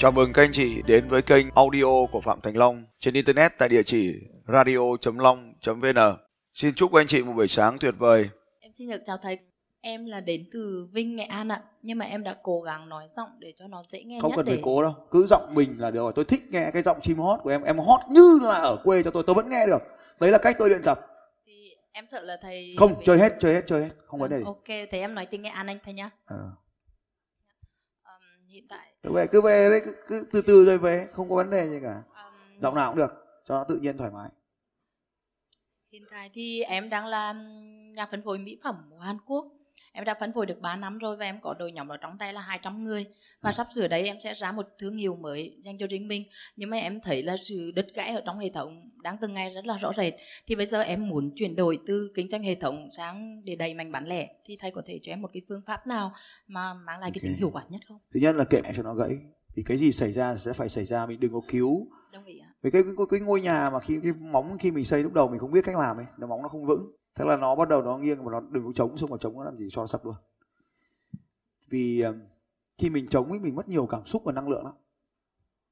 Chào mừng các anh chị đến với kênh audio của Phạm Thành Long trên internet tại địa chỉ radio.long.vn. Xin chúc các anh chị một buổi sáng tuyệt vời. Em xin được chào thầy. Em là đến từ Vinh, Nghệ An ạ. Nhưng mà em đã cố gắng nói giọng để cho nó dễ nghe không nhất cần để phải cố đâu cứ giọng mình là được rồi tôi thích nghe cái giọng chim hót của em em hót như là ở quê cho tôi tôi vẫn nghe được đấy là cách tôi luyện tập thì em sợ là thầy không chơi hết chơi hết chơi hết không vấn đề gì Ok, thế em nói tiếng Nghệ An anh thầy nhá. Ờ. Hiện tại. Về cứ về đấy cứ, cứ từ từ rồi về không có vấn đề gì cả. Ừm, giọng nào cũng được cho nó tự nhiên thoải mái. Hiện tại thì em đang là nhà phân phối mỹ phẩm của Hàn Quốc. Em đã phân phối được 3 năm rồi và em có đội nhóm ở trong tay là 200 người. Và sắp sửa đấy em sẽ ra một thương hiệu mới dành cho riêng mình. Nhưng mà em thấy là sự đứt gãy ở trong hệ thống đang từng ngày rất là rõ rệt. Thì bây giờ em muốn chuyển đổi từ kinh doanh hệ thống sang để đẩy mạnh bán lẻ. Thì thầy có thể cho em một cái phương pháp nào mà mang lại cái tính hiệu quả nhất không? thứ nhất là kệ cho nó gãy. Thì cái gì xảy ra sẽ phải xảy ra mình đừng có cứu. Đồng ý ạ. vì cái, cái cái ngôi nhà mà khi cái móng khi mình xây lúc đầu mình không biết cách làm ấy nó móng nó không vững thế là nó bắt đầu nó nghiêng mà nó đừng có chống xong mà chống nó làm gì cho nó sập luôn. Vì ờ, khi mình chống ấy, mình mất nhiều cảm xúc và năng lượng lắm.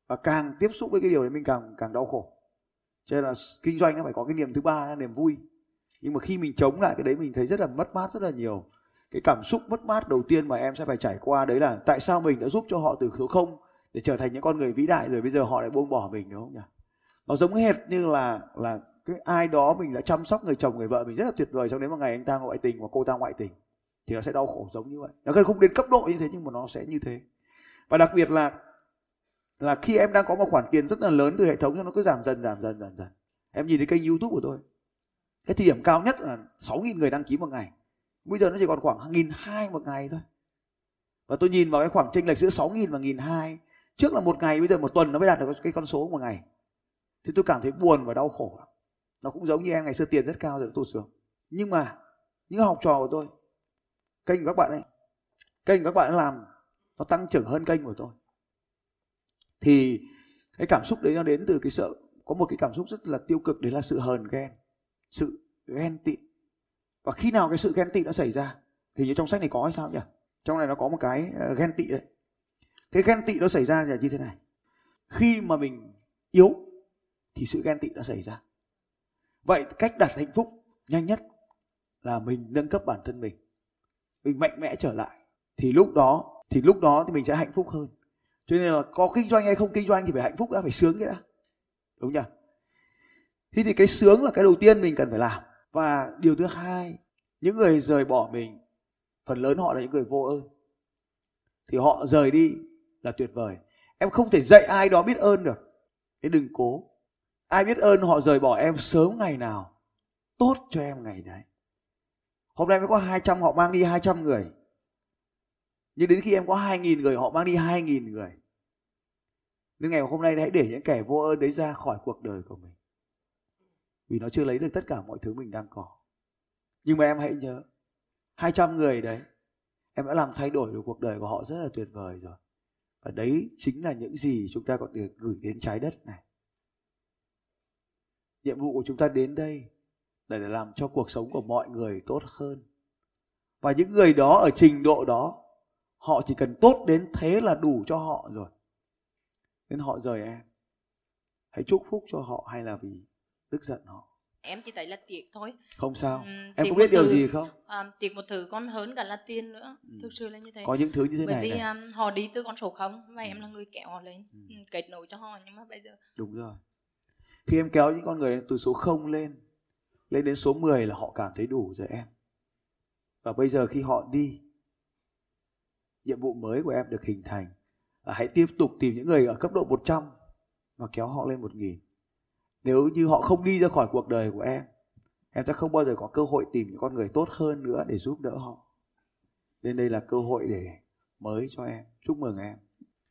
Và càng tiếp xúc với cái điều đấy, mình càng càng đau khổ. Cho nên là kinh doanh nó phải có cái niềm thứ ba là niềm vui. Nhưng mà khi mình chống lại cái đấy, mình thấy rất là mất mát, rất là nhiều. Cái cảm xúc mất mát đầu tiên mà em sẽ phải trải qua đấy là tại sao mình đã giúp cho họ từ khiếu không để trở thành những con người vĩ đại rồi bây giờ họ lại buông bỏ mình, đúng không nhỉ? Nó giống hệt như là là cái ai đó mình đã chăm sóc người chồng, người vợ mình rất là tuyệt vời, xong đến một ngày anh ta ngoại tình và cô ta ngoại tình, thì nó sẽ đau khổ giống như vậy. Nó gần không đến cấp độ như thế, nhưng mà nó sẽ như thế. Và đặc biệt là là khi em đang có một khoản tiền rất là lớn từ hệ thống cho nó cứ giảm dần giảm dần giảm dần. Em nhìn thấy kênh youtube của tôi, cái thời điểm cao nhất là 6.000 người đăng ký một ngày. Bây giờ nó chỉ còn khoảng 1.200 một ngày thôi. Và tôi nhìn vào cái khoảng chênh lệch giữa 6.000 và 1.200 trước là một ngày, bây giờ một tuần nó mới đạt được cái con số một ngày. Thì tôi cảm thấy buồn và đau khổ lắm nó cũng giống như em, ngày xưa tiền rất cao rồi tụt xuống. Nhưng mà, những học trò của tôi, kênh của các bạn ấy, kênh của các bạn ấy làm, nó tăng trưởng hơn kênh của tôi. Thì cái cảm xúc đấy nó đến từ cái sợ, có một cái cảm xúc rất là tiêu cực, đấy là sự hờn ghen, sự ghen tị. Và khi nào cái sự ghen tị nó xảy ra thì như trong sách này có hay sao nhỉ? Trong này nó có một cái ờ, ghen tị đấy. Cái ghen tị nó xảy ra là như thế này. Khi mà mình yếu, thì sự ghen tị nó xảy ra vậy cách đạt hạnh phúc nhanh nhất là mình nâng cấp bản thân mình. Mình mạnh mẽ trở lại, thì lúc đó, thì lúc đó thì mình sẽ hạnh phúc hơn. Cho nên là có kinh doanh hay không kinh doanh thì phải hạnh phúc đã, phải sướng cái đã. Đúng nhỉ thế thì cái sướng là cái đầu tiên mình cần phải làm. Và điều thứ hai, những người rời bỏ mình, phần lớn họ là những người vô ơn. Thì họ rời đi là tuyệt vời. Em không thể dạy ai đó biết ơn được. Thế đừng cố ai biết ơn họ rời bỏ em sớm ngày nào, tốt cho em ngày đấy. Hôm nay mới có 200 họ mang đi 200 người. Nhưng đến khi em có 2.000 người, họ mang đi 2.000 người. Nên ngày hôm nay hãy để những kẻ vô ơn đấy ra khỏi cuộc đời của mình. Vì nó chưa lấy được tất cả mọi thứ mình đang có. Nhưng mà em hãy nhớ 200 người đấy, em đã làm thay đổi được cuộc đời của họ rất là tuyệt vời rồi. Và đấy chính là những gì chúng ta có thể gửi đến trái đất này nhiệm vụ của chúng ta đến đây để làm cho cuộc sống của mọi người tốt hơn và những người đó ở trình độ đó họ chỉ cần tốt đến thế là đủ cho họ rồi nên họ rời em hãy chúc phúc cho họ hay là vì tức giận họ Em chỉ thấy là tiếc thôi. không sao Ừm, em có biết điều từ- gì không À, tiếc một thứ còn hơn cả là tiền nữa. Ừ. Thực sự là như thế. có những thứ như thế Bởi này vì này um, họ đi từ con số không và em Ừ. là người kéo họ lên, Ừ. ừ, kết nối cho họ nhưng mà bây giờ đúng rồi khi em kéo những con người từ số 0 lên lên đến số 10 là họ cảm thấy đủ rồi em. Và bây giờ khi họ đi, nhiệm vụ mới của em được hình thành là hãy tiếp tục tìm những người ở cấp độ 100 và kéo họ lên 1000 nếu như họ không đi ra khỏi cuộc đời của em em sẽ không bao giờ có cơ hội tìm những con người tốt hơn nữa để giúp đỡ họ. Nên đây là cơ hội để mới cho em. Chúc mừng em.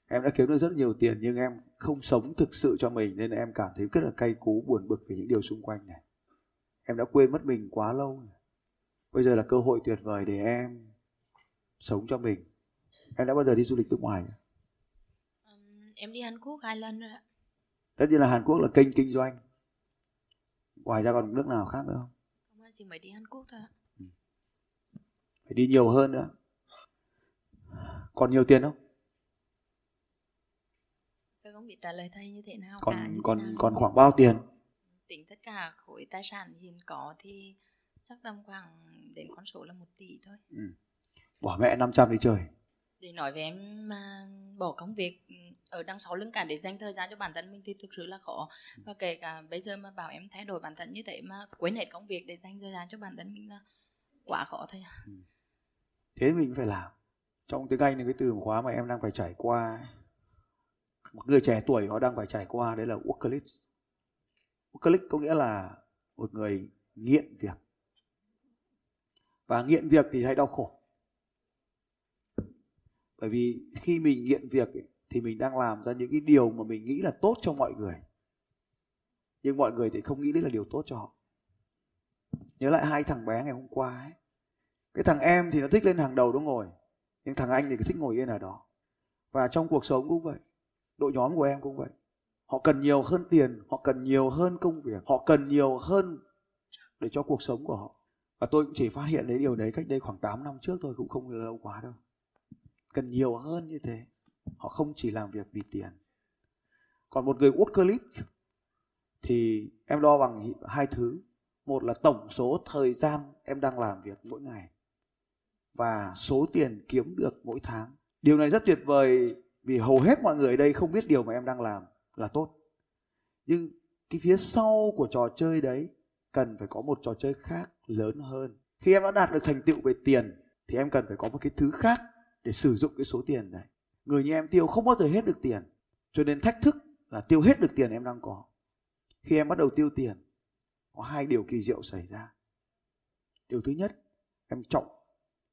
Em đã kiếm được rất nhiều tiền nhưng em không sống thực sự cho mình nên em cảm thấy rất là cay cú buồn bực về những điều xung quanh này em đã quên mất mình quá lâu rồi. bây giờ là cơ hội tuyệt vời để em sống cho mình em đã bao giờ đi du lịch nước ngoài chưa? um, em đi Hàn Quốc hai lần rồi ạ. tất nhiên là Hàn Quốc là kênh kinh doanh ngoài ra còn nước nào khác nữa không Không chỉ mới đi Hàn Quốc thôi ạ. phải đi nhiều hơn nữa còn nhiều tiền không không biết trả lời thầy như thế nào còn cả như còn thế nào. còn khoảng bao tiền? tính tất cả khối tài sản hiện có thì chắc tầm khoảng đến con số là một tỷ thôi. Bỏ mẹ 500 đi chơi. Để nói với em mà bỏ công việc ừ, ở đằng sau lưng cả để dành thời gian cho bản thân mình thì thực sự là khó. Và kể cả bây giờ mà bảo em thay đổi bản thân như thế mà quên hết công việc để dành thời gian cho bản thân mình là quá khó thôi à. thế mình phải làm. Trong tiếng Anh là cái từ khóa mà em đang phải trải qua một người trẻ tuổi họ đang phải trải qua đấy là workaholic. Workaholic có nghĩa là một người nghiện việc. Và nghiện việc thì hay đau khổ. Bởi vì khi mình nghiện việc ấy, thì mình đang làm ra những cái điều mà mình nghĩ là tốt cho mọi người. Nhưng mọi người thì không nghĩ đấy là điều tốt cho họ. Nhớ lại hai thằng bé ngày hôm qua ấy. Cái thằng em thì nó thích lên hàng đầu nó ngồi nhưng thằng anh thì cứ thích ngồi yên ở đó. Và trong cuộc sống cũng vậy đội nhóm của em cũng vậy. Họ cần nhiều hơn tiền, họ cần nhiều hơn công việc, họ cần nhiều hơn để cho cuộc sống của họ. Và tôi cũng chỉ phát hiện đến điều đấy cách đây khoảng 8 năm trước thôi, cũng không lâu quá đâu. Cần nhiều hơn như thế. Họ không chỉ làm việc vì tiền. Còn một người workaholic thì em đo bằng hai thứ. Một là tổng số thời gian em đang làm việc mỗi ngày và số tiền kiếm được mỗi tháng. Điều này rất tuyệt vời vì hầu hết mọi người ở đây không biết điều mà em đang làm là tốt. Nhưng cái phía sau của trò chơi đấy cần phải có một trò chơi khác lớn hơn. Khi em đã đạt được thành tựu về tiền, thì em cần phải có một cái thứ khác để sử dụng cái số tiền này. Người như em tiêu không bao giờ hết được tiền, cho nên thách thức là tiêu hết được tiền em đang có. Khi em bắt đầu tiêu tiền, có hai điều kỳ diệu xảy ra. Điều thứ nhất, em trọng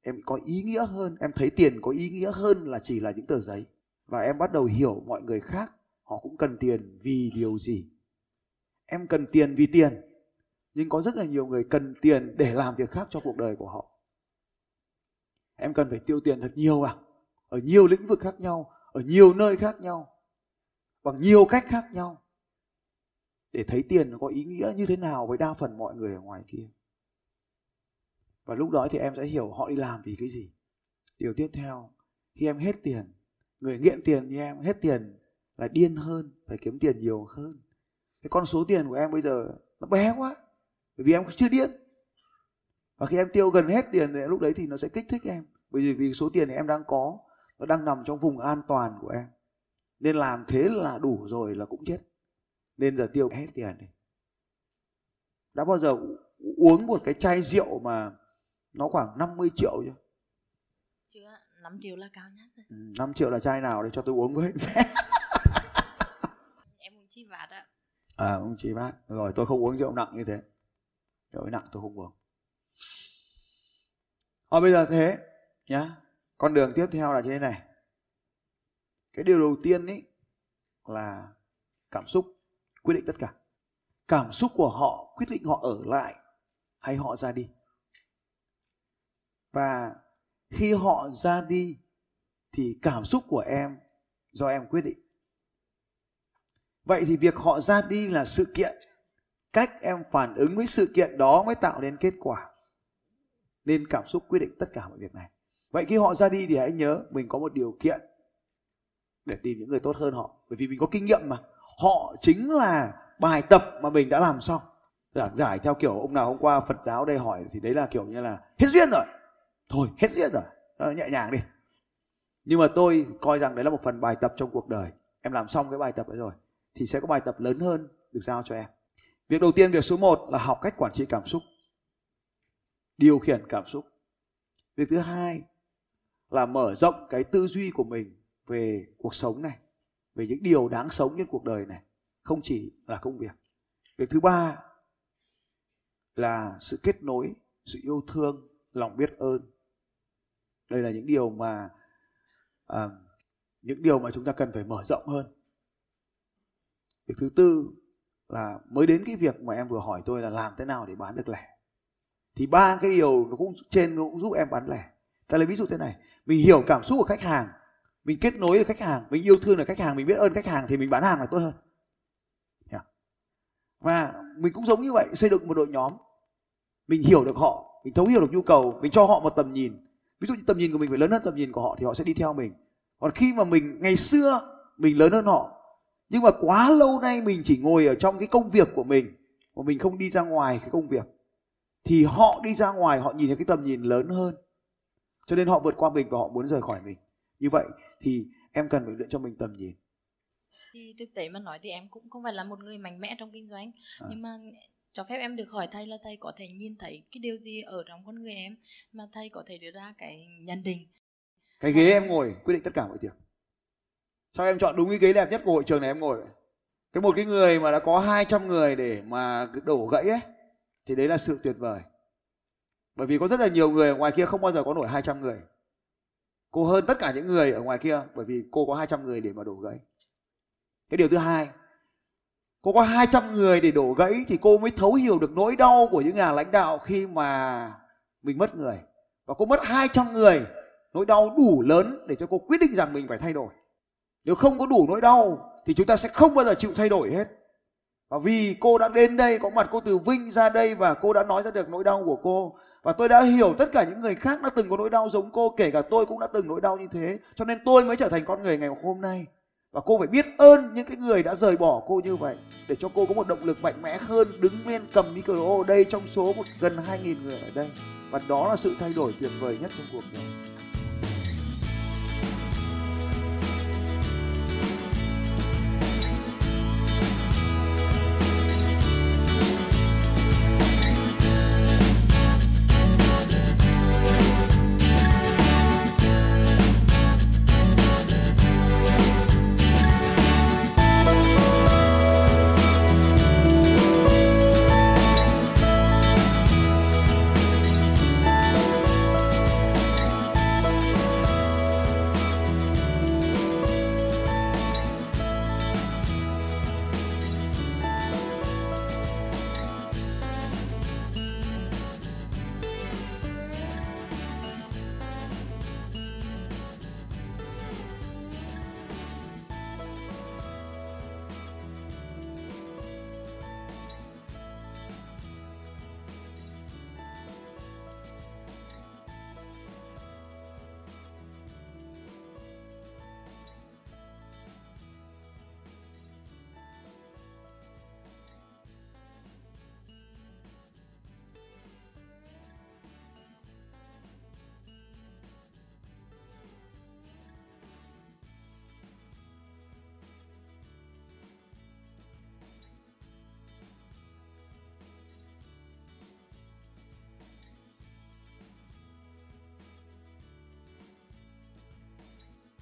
em có ý nghĩa hơn, em thấy tiền có ý nghĩa hơn là chỉ là những tờ giấy và em bắt đầu hiểu mọi người khác, họ cũng cần tiền vì điều gì. Em cần tiền vì tiền, nhưng có rất là nhiều người cần tiền để làm việc khác cho cuộc đời của họ. Em cần phải tiêu tiền thật nhiều à? Ở nhiều lĩnh vực khác nhau, ở nhiều nơi khác nhau, bằng nhiều cách khác nhau. Để thấy tiền nó có ý nghĩa như thế nào với đa phần mọi người ở ngoài kia. Và lúc đó thì em sẽ hiểu họ đi làm vì cái gì. Điều tiếp theo, khi em hết tiền người nghiện tiền như em hết tiền là điên hơn, phải kiếm tiền nhiều hơn. Cái con số tiền của em bây giờ nó bé quá, bởi vì em chưa điên. Và khi em tiêu gần hết tiền thì lúc đấy thì nó sẽ kích thích em. Bởi vì vì số tiền em đang có, nó đang nằm trong vùng an toàn của em. Nên làm thế là đủ rồi là cũng chết. Nên giờ tiêu hết tiền đi. Đã bao giờ uống một cái chai rượu mà nó khoảng 50 triệu chưa? 5 triệu là cao nhất rồi. ừ, 5 triệu là chai nào để cho tôi uống với? Em cũng chi vạt ạ? À ông chị bác rồi tôi không uống rượu nặng như thế. Rượu nặng tôi không uống. Ờ bây giờ thế nhá. Con đường tiếp theo là như thế này. Cái điều đầu tiên ý là cảm xúc quyết định tất cả. Cảm xúc của họ quyết định họ ở lại hay họ ra đi. Và khi họ ra đi, thì cảm xúc của em do em quyết định. Vậy thì việc họ ra đi là sự kiện. Cách em phản ứng với sự kiện đó mới tạo nên kết quả, nên cảm xúc quyết định tất cả mọi việc này. Vậy khi họ ra đi thì hãy nhớ mình có một điều kiện để tìm những người tốt hơn họ. Bởi vì mình có kinh nghiệm mà. Họ chính là bài tập mà mình đã làm xong. Giảng giải theo kiểu ông nào hôm qua phật giáo đây hỏi thì đấy là kiểu như là hết duyên rồi thôi hết duyên rồi. À, nhẹ nhàng đi. Nhưng mà tôi coi rằng đấy là một phần bài tập trong cuộc đời. Em làm xong cái bài tập ấy rồi thì sẽ có bài tập lớn hơn được giao cho em. Việc đầu tiên việc số 1 là học cách quản trị cảm xúc điều khiển cảm xúc. Việc thứ hai là mở rộng cái tư duy của mình về cuộc sống này về những điều đáng sống trên cuộc đời này không chỉ là công việc. Việc thứ ba là sự kết nối sự yêu thương lòng biết ơn đây là những điều mà à, những điều mà chúng ta cần phải mở rộng hơn. Việc thứ tư là mới đến cái việc mà em vừa hỏi tôi là làm thế nào để bán được lẻ. Thì ba cái điều nó cũng trên nó cũng giúp em bán lẻ. Ta lấy ví dụ thế này mình hiểu cảm xúc của khách hàng mình kết nối với khách hàng mình yêu thương được khách hàng mình biết ơn khách hàng thì mình bán hàng là tốt hơn. Và mình cũng giống như vậy xây dựng một đội nhóm. Mình hiểu được họ mình thấu hiểu được nhu cầu mình cho họ một tầm nhìn ví dụ như tầm nhìn của mình phải lớn hơn tầm nhìn của họ thì họ sẽ đi theo mình. Còn khi mà mình ngày xưa mình lớn hơn họ nhưng mà quá lâu nay mình chỉ ngồi ở trong cái công việc của mình mà mình không đi ra ngoài cái công việc thì họ đi ra ngoài họ nhìn thấy cái tầm nhìn lớn hơn. Cho nên họ vượt qua mình và họ muốn rời khỏi mình. Như vậy thì em cần phải luyện cho mình tầm nhìn. Thì thực tế mà nói thì em cũng không phải là một người mạnh mẽ trong kinh doanh à. nhưng mà cho phép em được hỏi thầy là thầy có thể nhìn thấy cái điều gì ở trong con người em mà thầy có thể đưa ra cái nhận định. Cái ghế em ngồi, quyết định tất cả mọi việc. Sao em chọn đúng cái ghế đẹp nhất của hội trường này em ngồi cái một cái người mà đã có 200 người để mà đổ gãy ấy, thì đấy là sự tuyệt vời. Bởi vì có rất là nhiều người ở ngoài kia không bao giờ có nổi 200 người. Cô hơn tất cả những người ở ngoài kia bởi vì cô có 200 người để mà đổ gãy. Cái điều thứ hai cô có 200 người để đổ gãy thì cô mới thấu hiểu được nỗi đau của những nhà lãnh đạo khi mà mình mất người. Và cô mất 200 người, nỗi đau đủ lớn để cho cô quyết định rằng mình phải thay đổi. Nếu không có đủ nỗi đau thì chúng ta sẽ không bao giờ chịu thay đổi hết. Và vì cô đã đến đây, có mặt cô từ vinh ra đây và cô đã nói ra được nỗi đau của cô. Và tôi đã hiểu tất cả những người khác đã từng có nỗi đau giống cô, kể cả tôi cũng đã từng nỗi đau như thế. Cho nên tôi mới trở thành con người ngày hôm nay và cô phải biết ơn những cái người đã rời bỏ cô như vậy để cho cô có một động lực mạnh mẽ hơn đứng lên cầm micro ở đây trong số một gần 2.000 người ở đây. Và đó là sự thay đổi tuyệt vời nhất trong cuộc đời.